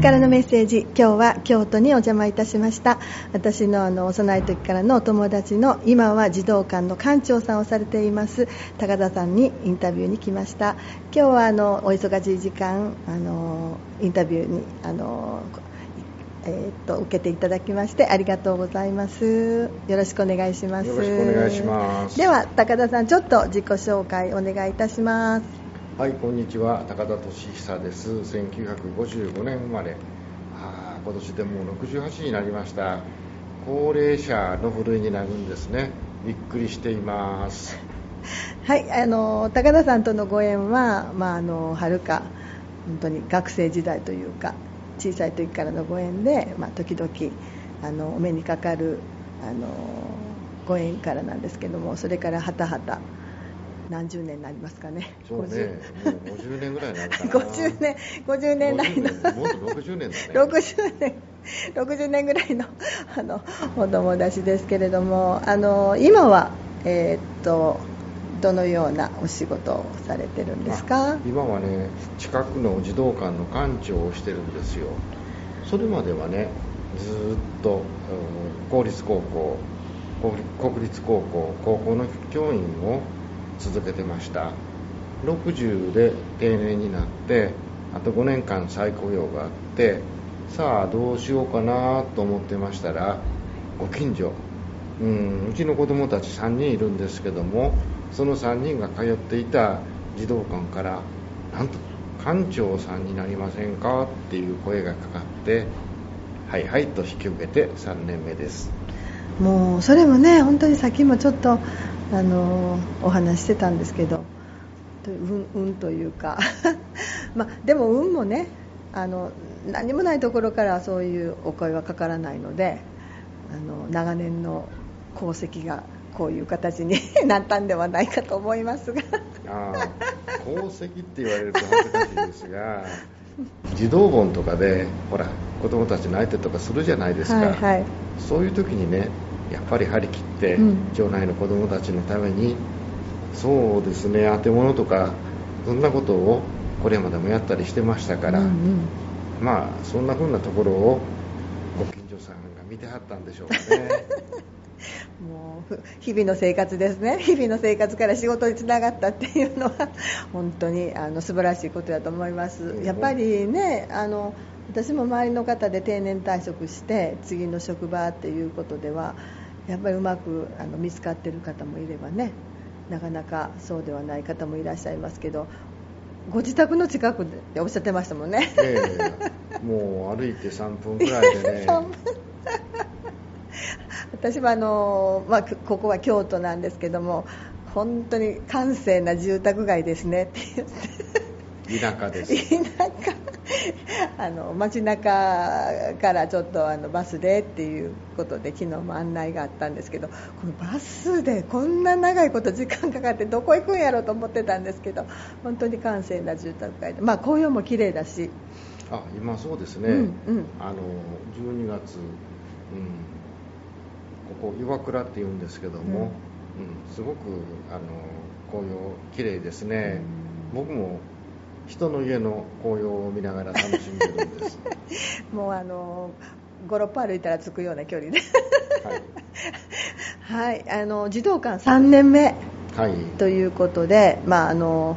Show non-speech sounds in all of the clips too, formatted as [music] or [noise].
スからのメッセージ今日は京都にお邪魔いたしました。私のあの幼い時からのお友達の今は児童館の館長さんをされています高田さんにインタビューに来ました。今日はあのお忙しい時間あのインタビューにあのえー、と受けていただきましてありがとうございます。よろしくお願いします。よろしくお願いします。では高田さんちょっと自己紹介お願いいたしますはいこんにちは。高田俊久です。1955年生まれ。あ今年でもう68になりました。高齢者の部類になるんですね。びっくりしています。[laughs] はいあの高田さんとのご縁はまああのはるか本当に学生時代というか小さい時からのご縁で、まあ、時々あのお目にかかるあのご縁からなんですけどもそれからはたはた何十年になりますかね。そうね、もう50年ぐらいになるかな。50年、50年来の。もっと60年だね。60年、60年ぐらいの、[laughs] あの、お友達ですけれども、あの、今は、えー、っと、どのようなお仕事をされてるんですか？今はね近くの児童館の館長をしてるんですよそれまではねずっと公立高校国立高校高校の教員を続けてました。60で定年になってあと5年間再雇用があってさあどうしようかなと思ってましたらご近所。うんうちの子供たち3人いるんですけどもその3人が通っていた児童館からなんと館長さんになりませんかっていう声がかかってはいはいと引き受けて3年目です。もうそれもね本当にさっきもちょっとあのお話してたんですけど運運というか。[laughs] まあでも運もねあの何もないところからそういうお声はかからないのであの長年の功績がこういう形に [laughs] なったんではないかと思いますが。ああ功績って言われると恥ずかしいですが児童本とかでほら子供たちの相手とかするじゃないですか、はいはい、そういう時にねやっぱり張り切って、うん、町内の子供たちのためにそうですね当て物とかそんなことをこれまでもやったりしてましたから、うんうん、まあそんな風なところをご近所さんが見てはったんでしょうかね。[laughs] もう日々の生活ですね。日々の生活から仕事につながったっていうのは本当にあの素晴らしいことだと思います。やっぱりねあの私も周りの方で定年退職して次の職場っていうことではやっぱりうまくあの見つかってる方もいればねなかなかそうではない方もいらっしゃいますけどご自宅の近くでおっしゃってましたもんね、えー、もう歩いて3分くらいでね。[laughs] [laughs] 私はあの、まあ、ここは京都なんですけども本当に閑静な住宅街ですねって言って。田舎です。[laughs] 田舎あの街中からちょっとあのバスでっていうことで昨日も案内があったんですけどこのバスでこんな長いこと時間かかってどこ行くんやろうと思ってたんですけど本当に閑静な住宅街で、まあ、紅葉も綺麗だし。あ今そうですね、うんうん、あの12月、うん。ここ岩倉っていうんですけども、うん、うん、すごくあの紅葉綺麗ですね、僕も人の家の紅葉を見ながら楽しんでるんです。[laughs] もうあの56歩歩いたら着くような距離で。はい、はい、あの児童館3年目ということで、まああの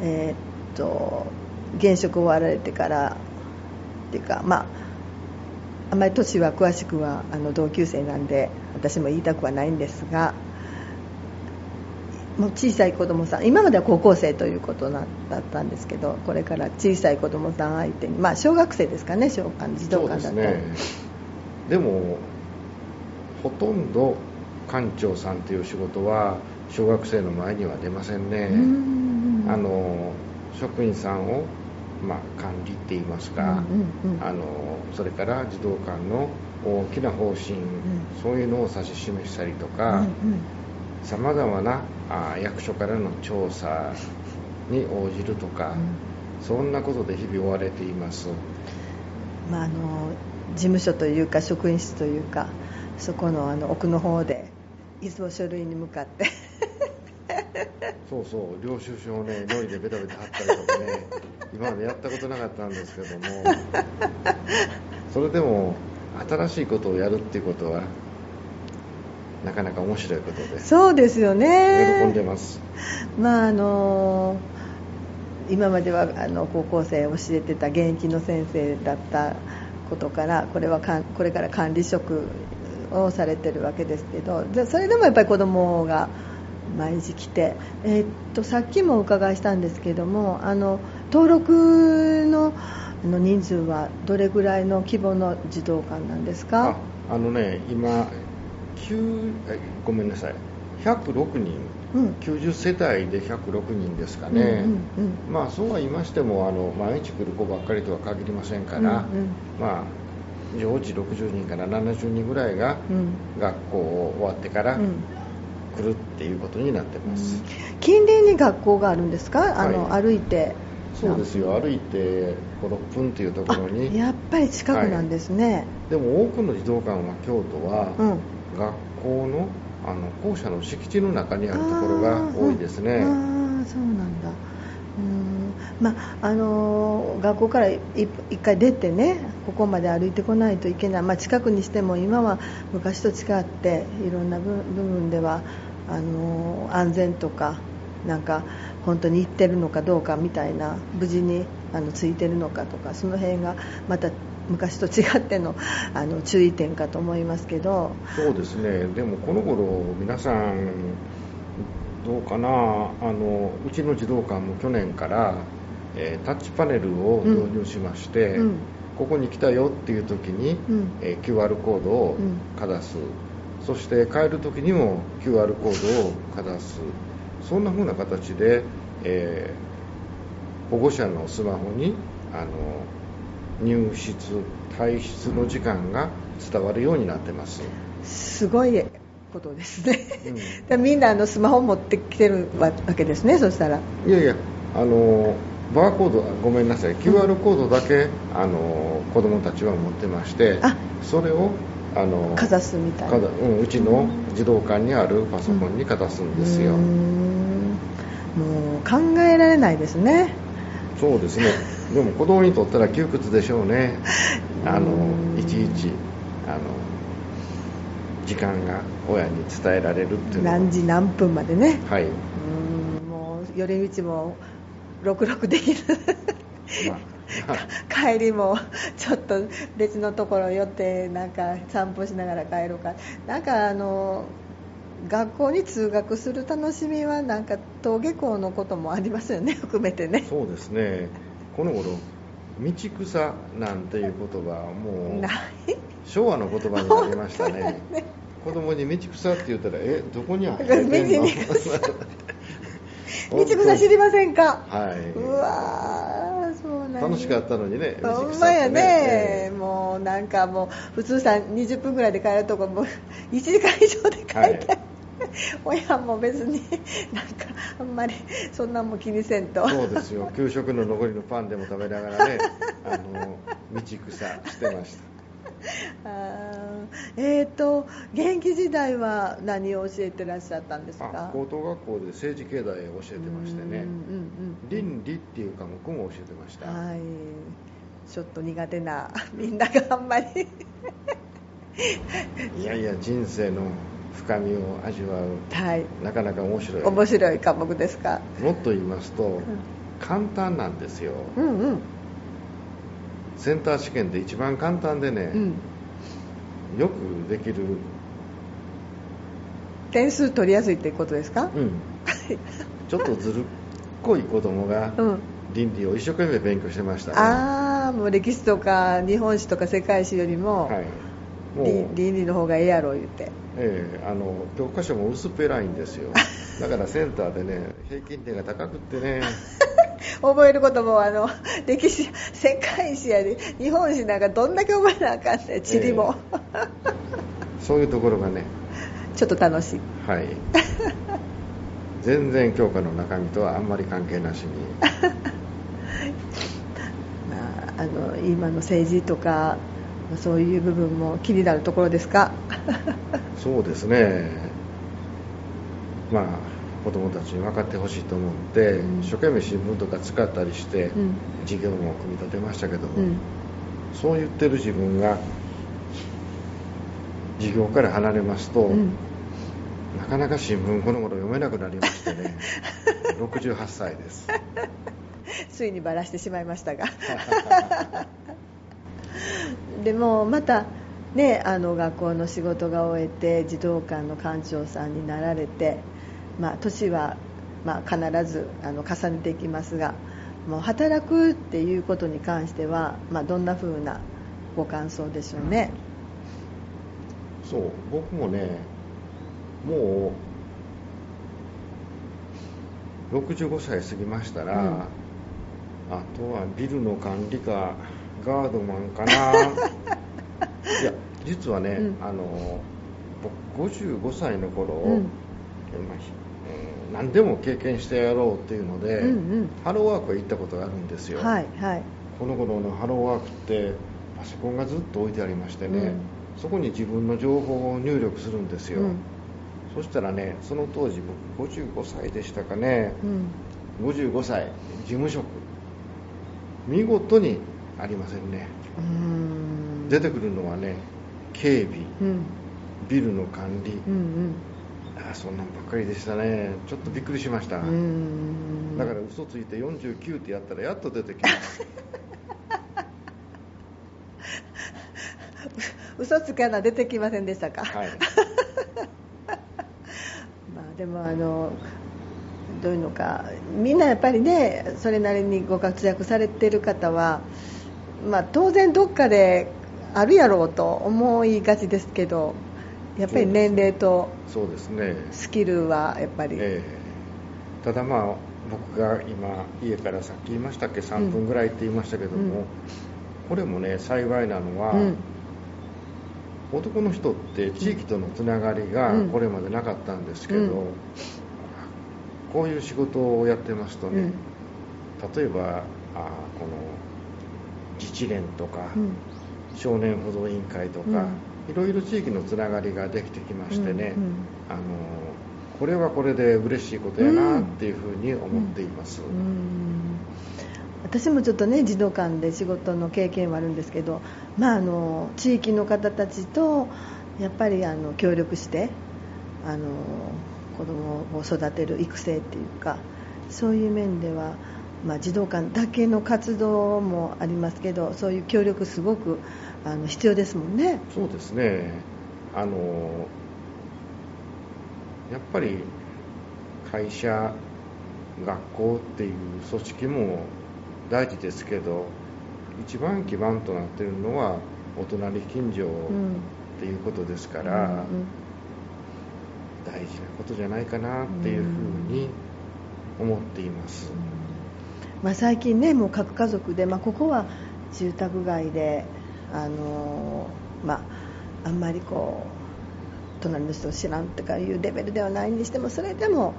えー、っと現職終わられてからっていうかまああまり年は詳しくはあの同級生なんで私も言いたくはないんですがもう小さい子供さん今までは高校生ということだったんですけどこれから小さい子供さん相手にまあ小学生ですかね小館児童館だったらで、ね,、でもほとんど館長さんという仕事は小学生の前には出ませんね。あの職員さんをまあ、管理って言いますか、うんうんうん、あのそれから児童館の大きな方針、うん、そういうのを指し示したりとかさまざまなあ役所からの調査に応じるとか、うん、そんなことで日々追われています、まあ、あの事務所というか職員室というかそこのあの奥の方でいつも書類に向かって。[laughs] そうそう領収書をねノリでベタベタ貼ったりとかね [laughs] 今までやったことなかったんですけども。それでも新しいことをやるっていうことはなかなか面白いことで。そうですよね。喜んでます。まああの今まではあの高校生教えてた現役の先生だったことからこれはかんこれから管理職をされてるわけですけどでそれでもやっぱり子供が毎日来て、えーっとさっきもお伺いしたんですけどもあの登録のあの人数はどれぐらいの規模の児童館なんですか？ああのね今9えごめんなさい。106人、うん。90世帯で106人ですかね、うんうんうんまあそうは言いましてもあの毎日来る子ばっかりとは限りませんから、うんうん。まあ常時60人から70人ぐらいがうん。学校を終わってからうん。来るっていうことになってます、近隣に学校があるんですか？あの、はい歩いて。そうですよ。歩いて56分っていうところあにやっぱり近くなんですね、でも多くの児童館は京都は、うん学校のあの校舎の敷地の中にあるところが多いですね。あーあーそうなんだ。うん。まああのー学校からい一回出てねここまで歩いてこないといけない、まあ、近くにしても今は昔と違っていろんな部部分ではあのー安全とかなんか本当に行ってるのかどうかみたいな無事にあのついてるのかとかその辺がまた昔と違ってのあの注意点かと思いますけど。そうですね。でもこの頃皆さんどうかな？あのうちの児童館も去年から、えータッチパネルを導入しまして、うん。ここに来たよっていう時に、うん。えー QR コードをかざす、そして帰る時にも QR コードをかざす。そんな風な形で、えー保護者のスマホにあの入室退室の時間が伝わるようになってます、すごいことですね、うん。みんなあのスマホ持ってきてるわけですねそしたら。いやいやあのバーコードごめんなさい。QR コードだけ、あの子供たちは持ってましてあ。それをあのかざすみたいな。うん、うちの児童館にあるパソコンにかざすんですよ、うーん。もう考えられないですねそうですね。でも子供にとったら窮屈でしょうね。あのいちいちあの時間が親に伝えられるっていうのは。何時何分までね。はい。うーんもう寄り道も66できる。まあ [laughs] 帰りもちょっと別のところ寄ってなんか散歩しながら帰ろうか。なんかあの学校に通学する楽しみはなんか登下校のこともありますよね [laughs] 含めてね。そうですね。この頃道草なんていう言葉はもう昭和の言葉になりましたね。子供に道草って言ったらえどこにある？の道草知りませんか？はい。うわーそうなんや。楽しかったのにね道草ってほんまやね。えもうなんかもう普通さ20分ぐらいで帰るとこもう1時間以上で帰りたい、はい [laughs] 親も別に [laughs] なんかあんまりそんなんも気にせんと。えそうですよ。[laughs] 給食の残りのパンでも食べながらねあの道草してました。えーと現役時代は何を教えてらっしゃったんですあか高等学校で政治経済を教えてましてね。うんうんうん。倫理っていう科目も教えてました、はい。ちょっと苦手なみんながあんまり。いやいや人生の深みを味わう。はい。なかなか面白い。面白い科目ですか？もっと言いますと、簡単なんですよ。うんうん。センター試験で一番簡単でね、うん。よくできる。点数取りやすいってことですか？うん。[laughs] ちょっとずるっこい子供がうん。倫理を一生懸命勉強してましたね、ああもう歴史とか日本史とか世界史よりも、はい倫理の方がええやろ言って。ええあの教科書も薄っぺらいんですよ。[laughs] だからセンターでね平均点が高くってね。[laughs] 覚えることもあの歴史世界史やで日本史なんかどんだけ覚えなあかんねん地理も、[laughs] そういうところがね。ちょっと楽しい。はい。全然教科の中身とはあんまり関係なしに。まあ、あの今の政治とかそういう部分も気になるところですか？そうですね。まあ子どもたちに分かってほしいと思って、うん。一生懸命新聞とか使ったりして、うん。事業も組み立てましたけども、うん。そう言ってる自分が事業から離れますと、うん。なかなか新聞この頃読めなくなりましてね。[laughs] 68歳です。[laughs] ついにばらしてしまいましたが [laughs] でもまたねあの学校の仕事が終えて児童館の館長さんになられてまあ年はまあ必ずあの重ねていきますがもう働くっていうことに関してはまあどんな風なご感想でしょうね？そう僕もねもう65歳過ぎましたら、うん。あとはビルの管理かガードマンかな実はね、うん。あの僕55歳の頃、うん。何でも経験してやろうっていうので、うんうん。ハローワークへ行ったことがあるんですよ、はいはい。この頃のハローワークってパソコンがずっと置いてありましてね、そこに自分の情報を入力するんですよ、うん。そしたらねその当時僕55歳でしたかね。うん。55歳事務職。見事にありませんね。うーん。出てくるのはね警備うん。ビルの管理、うんあそんなんばっかりでしたね。ちょっとびっくりしました、うんうんだから嘘ついて49ってやったらやっと出てきます [laughs] 嘘つかな出てきませんでしたか、はい。[laughs] まあ、でもあのどういうのか。みんなやっぱりねそれなりにご活躍されてる方は、まあ、当然どっかであるやろうと思いがちですけどやっぱり年齢とそうですね。スキルはやっぱり、ええ。ただまあ僕が今家からさっき言いましたっけ？3分ぐらいって言いましたけども、うんこれもね幸いなのは、うん。男の人って地域とのつながりがうん。これまでなかったんですけど、うん。こういう仕事をやってますとね、うん。例えばあこの自治連とか、うん少年保存委員会とか、いろいろ地域のつながりができてきましてね、うんうん。あのこれはこれで嬉しいことやなっていうふうに思っています、うん。私もちょっとね児童館で仕事の経験はあるんですけど、まあ、あの地域の方たちとやっぱりあの協力してあの子供を育てる育成っていうかそういう面では、まあ、児童館だけの活動もありますけどそういう協力すごくあの必要ですもんね。そうですね。あのやっぱり会社学校っていう組織も大事ですけど一番基盤となっているのはお隣近所うんっていうことですから、うんうん。大事なことじゃないかなっていうふうに思っています、まあ、最近ねもう各家族で、まあ、ここは住宅街であのまああんまりこう隣の人を知らんとかいうレベルではないにしてもそれでも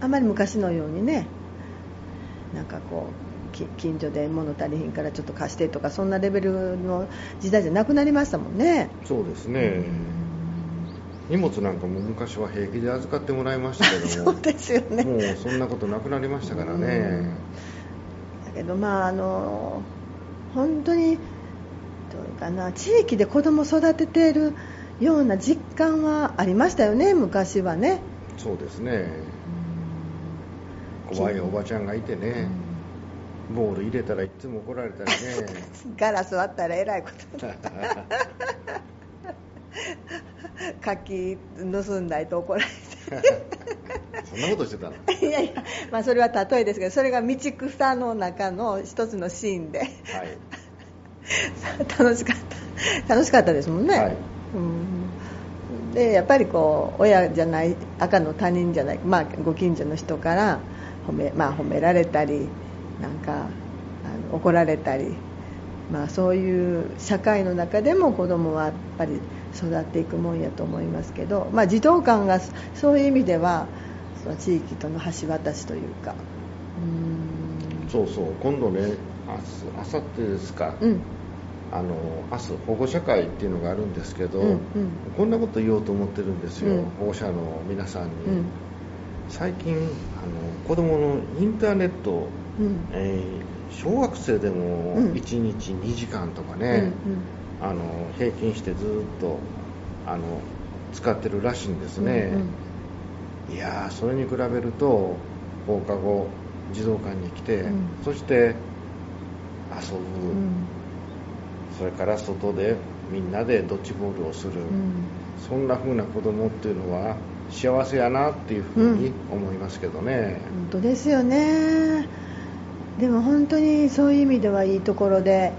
あまり昔のようにねなんかこうき近所で物足りひんからちょっと貸してとかそんなレベルの時代じゃなくなりましたもんね。そうですね、荷物なんかも昔は平気で預かってもらいましたけども [laughs] そうですよね。もうそんなことなくなりましたからね、だけどまああの本当にどうかな地域で子供を育てているような実感はありましたよね昔はね。そうですね。怖いおばちゃんがいてね、ボール入れたらいつも怒られたりね。[laughs] ガラス割ったらえらいこと [laughs] 柿盗んだりと怒られそんなことしてたの？て [laughs] いやいや、まあ、それは例えですけどそれが道草の中の一つのシーンで。はい。[laughs] 楽しかった。楽しかったですもんね、はい。うん、でやっぱりこう親じゃない赤の他人じゃない、まあ、ご近所の人から褒め,、まあ、褒められたりなんかあの怒られたり、まあ、そういう社会の中でも子供はやっぱり育っていくもんやと思いますけど、まあ、児童館がそういう意味ではその地域との橋渡しというか。うん。そうそう今度ね明日明後日ですか、うん。あの明日保護者会っていうのがあるんですけど、うんうん。こんなこと言おうと思ってるんですよ、うん。保護者の皆さんに、うん。最近あの子供のインターネット、うん。えー小学生でもうん。1日2時間とかね、あの平均してずっとあの使ってるらしいんですね、いやーそれに比べると放課後児童館に来て、うん。そして遊ぶ、うん。うんそれから外でみんなでドッジボールをする、うん。そんな風な子供っていうのは幸せやなっていうふうに思いますけどね、本当ですよね。でも本当にそういう意味ではいいところで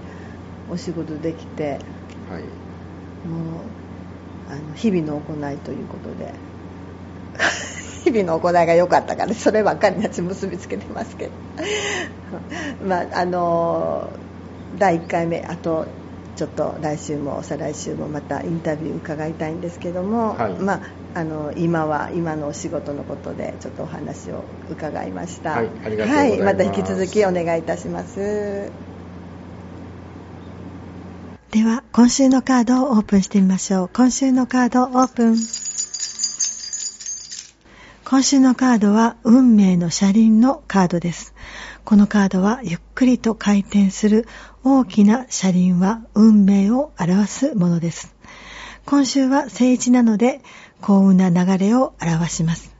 お仕事できてはい。もうあの日々の行いということで日々の行いが良かったからそればっかりに結びつけてますけど。[laughs] まああの第1回目あとちょっと来週も再来週もまたインタビュー伺いたいんですけども、はい。まあ、あの今は今のお仕事のことでちょっとお話を伺いました。はいありがとうございます。はい、また引き続きお願いいたします。では今週のカードをオープンしてみましょう。今週のカードオープン今週のカードは運命の車輪のカードです。このカードはゆっくりと回転する大きな車輪は運命を表すものです。今週は聖地なので幸運な流れを表します。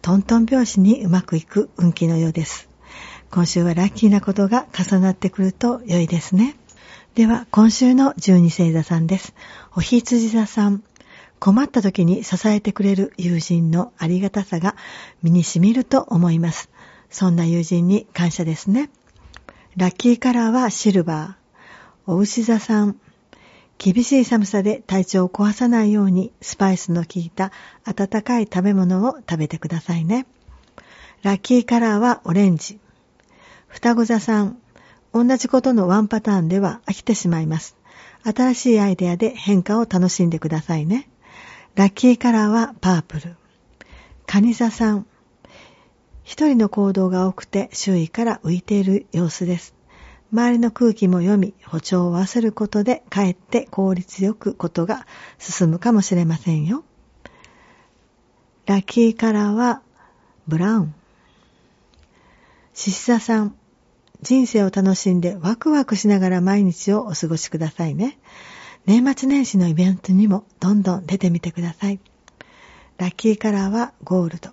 トントン拍子にうまくいく運気のようです。今週はラッキーなことが重なってくると良いですね。では、今週の十二星座さんです。おひつじ座さん。困った時に支えてくれる友人のありがたさが身に染みると思います。そんな友人に感謝ですね。ラッキーカラーはシルバー。お牛座さん。厳しい寒さで体調を壊さないようにスパイスの効いた温かい食べ物を食べてくださいね。ラッキーカラーはオレンジ。双子座さん。同じことのワンパターンでは飽きてしまいます。新しいアイデアで変化を楽しんでくださいね。ラッキーカラーはパープル。カニ座さん。一人の行動が多くて周囲から浮いている様子です。周りの空気も読み、歩調を合わせることで、かえって効率よくことが進むかもしれませんよ。ラッキーカラーはブラウン。獅子座さん。人生を楽しんでワクワクしながら毎日をお過ごしくださいね。年末年始のイベントにもどんどん出てみてください。ラッキーカラーはゴールド。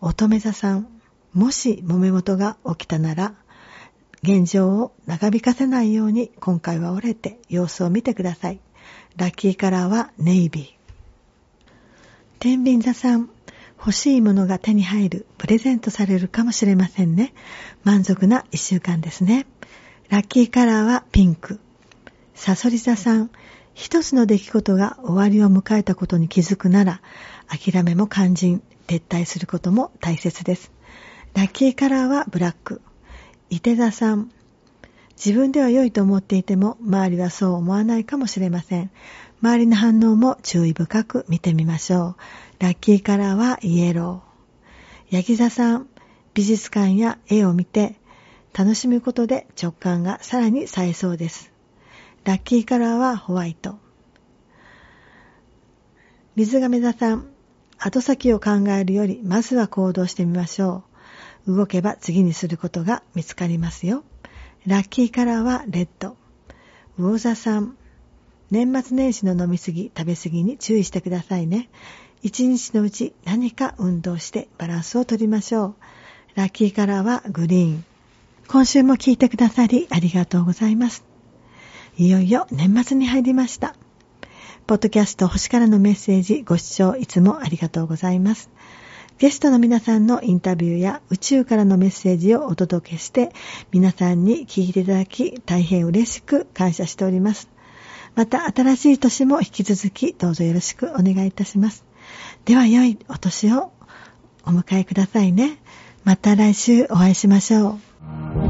乙女座さん。もし揉め事が起きたなら、現状を長引かせないように今回は折れて様子を見てください。ラッキーカラーはネイビー。天秤座さん。欲しいものが手に入る、プレゼントされるかもしれませんね。満足な一週間ですね。ラッキーカラーはピンク。サソリ座さん。一つの出来事が終わりを迎えたことに気づくなら、諦めも肝心、撤退することも大切です。ラッキーカラーはブラック。伊手座さん。自分では良いと思っていても、周りはそう思わないかもしれません。周りの反応も注意深く見てみましょう。ラッキーカラーはイエロー。ヤギ座さん。美術館や絵を見て、楽しむことで直感がさらに冴えそうです。ラッキーカラーはホワイト。水亀座さん。後先を考えるより、まずは行動してみましょう。動けば次にすることが見つかりますよ。ラッキーカラーはレッド。魚座さん。年末年始の飲みすぎ、食べすぎに注意してくださいね。一日のうち何か運動してバランスをとりましょう。ラッキーカラーはグリーン。今週も聞いてくださりありがとうございます。いよいよ年末に入りました。ポッドキャスト星からのメッセージご視聴いつもありがとうございます。ゲストの皆さんのインタビューや宇宙からのメッセージをお届けして皆さんに聞いていただき大変嬉しく感謝しております。また新しい年も引き続きどうぞよろしくお願いいたします。では良いお年をお迎えくださいね。また来週お会いしましょう。